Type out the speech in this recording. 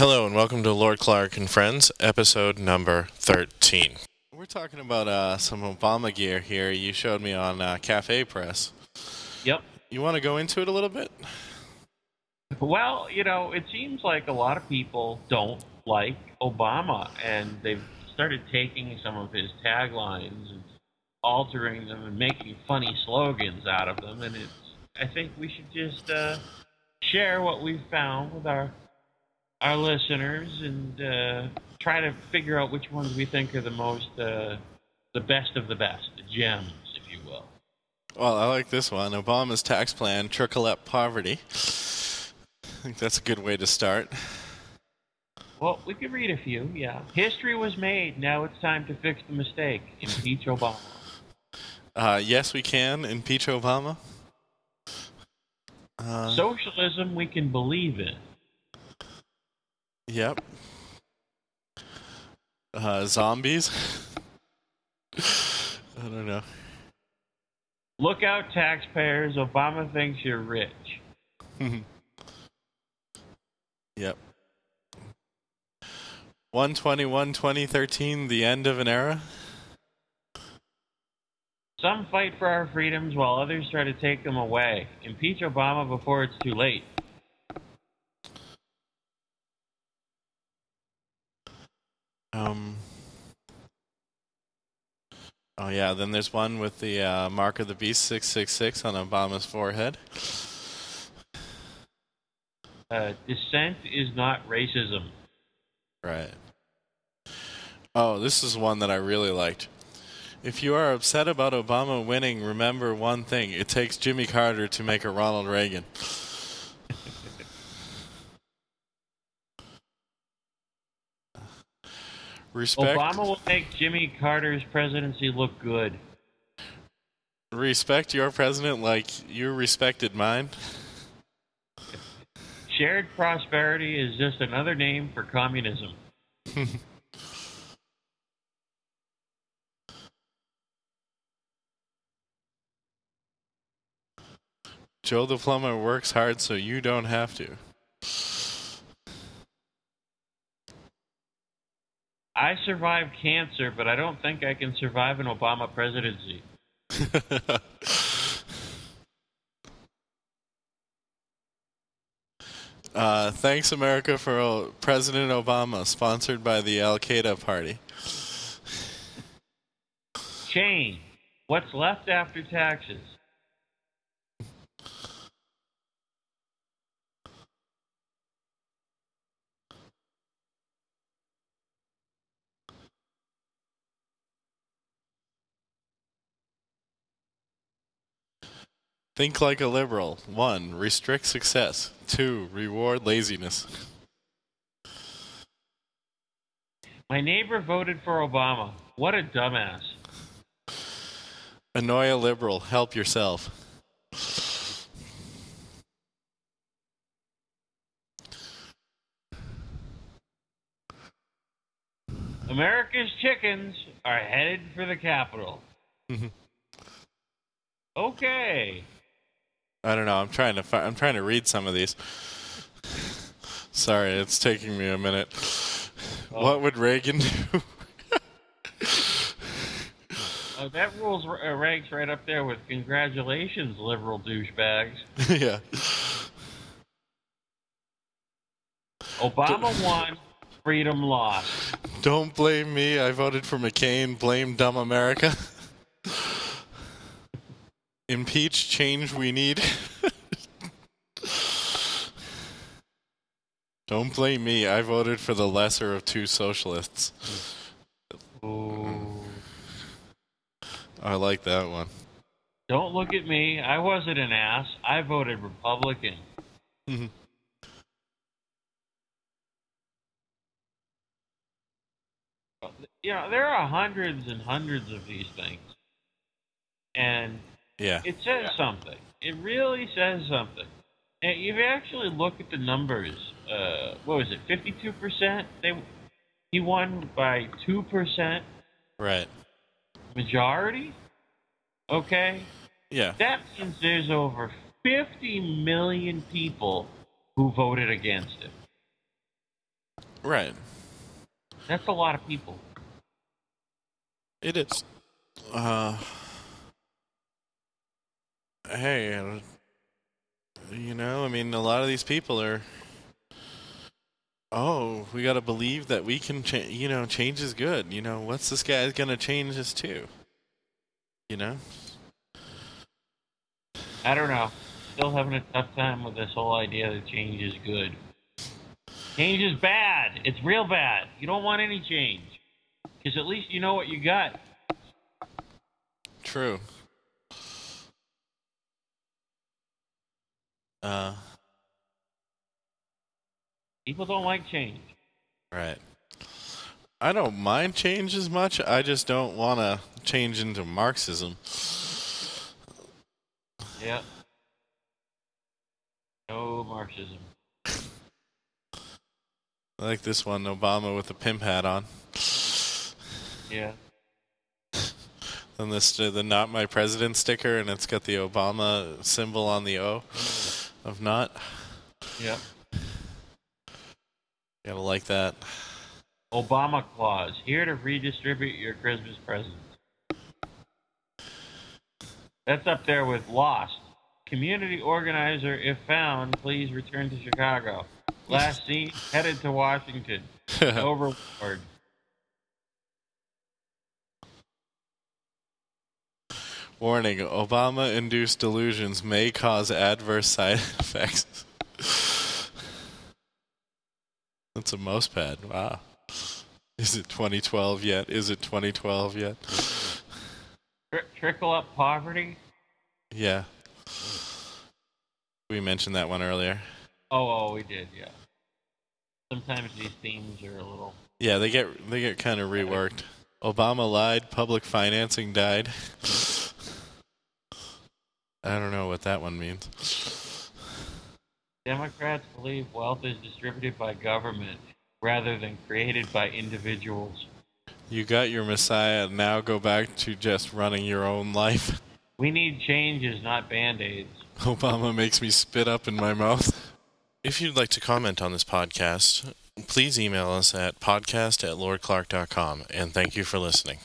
Hello and welcome to Lord Clark and Friends, episode number 13. We're talking about uh, some Obama gear here you showed me on uh, Cafe Press. Yep. You want to go into it a little bit? Well, you know, it seems like a lot of people don't like Obama, and they've started taking some of his taglines and altering them and making funny slogans out of them. And it's, I think we should just uh, share what we've found with our our listeners and uh, try to figure out which ones we think are the most, uh, the best of the best, the gems, if you will. Well, I like this one Obama's tax plan, trickle up poverty. I think that's a good way to start. Well, we could read a few, yeah. History was made. Now it's time to fix the mistake. Impeach Obama. Uh, yes, we can impeach Obama. Uh, Socialism we can believe in. Yep. Uh, zombies. I don't know. Look out, taxpayers. Obama thinks you're rich. Yep. 121 2013, the end of an era. Some fight for our freedoms while others try to take them away. Impeach Obama before it's too late. Um. Oh yeah, then there's one with the uh, mark of the beast 666 on Obama's forehead. Uh, dissent is not racism. Right. Oh, this is one that I really liked. If you are upset about Obama winning, remember one thing: it takes Jimmy Carter to make a Ronald Reagan. Respect. Obama will make Jimmy Carter's presidency look good. Respect your president like you respected mine. Shared prosperity is just another name for communism. Joe the plumber works hard so you don't have to. I survived cancer, but I don't think I can survive an Obama presidency. uh, thanks, America, for uh, President Obama, sponsored by the Al Qaeda Party. Shane, what's left after taxes? Think like a liberal. One, restrict success. Two, reward laziness. My neighbor voted for Obama. What a dumbass. Annoy a liberal. Help yourself. America's chickens are headed for the Capitol. Mm-hmm. okay. I don't know. I'm trying to. I'm trying to read some of these. Sorry, it's taking me a minute. Oh. What would Reagan do? Uh, that rules uh, ranks right up there with congratulations, liberal douchebags. yeah. Obama won, freedom lost. Don't blame me. I voted for McCain. Blame dumb America. Impeach change we need. Don't blame me. I voted for the lesser of two socialists. Ooh. I like that one. Don't look at me. I wasn't an ass. I voted Republican. Mhm. You know, there are hundreds and hundreds of these things. And Yeah. it says something. It really says something. And if you actually look at the numbers, uh, what was it, 52%? They, he won by 2% Right. majority? Okay? Yeah. That means there's over 50 million people who voted against it. Right. That's a lot of people. It is. Uh, hey, uh, you know, I mean, a lot of these people are. Oh, we got to believe that we can change. You know, change is good. You know, what's this guy going to change us to? You know. I don't know. Still having a tough time with this whole idea that change is good. Change is bad. It's real bad. You don't want any change. Because at least you know what you got. True. Uh, People don't like change. right. I don't mind change as much. I just don't want to change into Marxism. Yeah. No Marxism. I like this one, Obama with a pimp hat on. Yeah. And this the not my president sticker, and it's got the Obama symbol on the O of not. Yeah. Gotta like that. Obama Claus. Here to redistribute your Christmas presents. That's up there with Lost. Community organizer, if found, please return to Chicago. Last seen headed to Washington. No Warning: Obama-induced delusions may cause adverse side effects. That's a mouse pad. Wow. Is it 2012 yet? Is it 2012 yet? Tri- trickle up poverty. Yeah. We mentioned that one earlier. Oh, oh, we did, yeah. Sometimes these themes are a little. Yeah, they get they get kind of reworked. Obama lied, public financing died. I don't know what that one means. Democrats believe wealth is distributed by government rather than created by individuals. You got your messiah, now go back to just running your own life. We need changes, not band aids. Obama makes me spit up in my mouth. If you'd like to comment on this podcast, please email us at podcast at lordclark.com, and thank you for listening.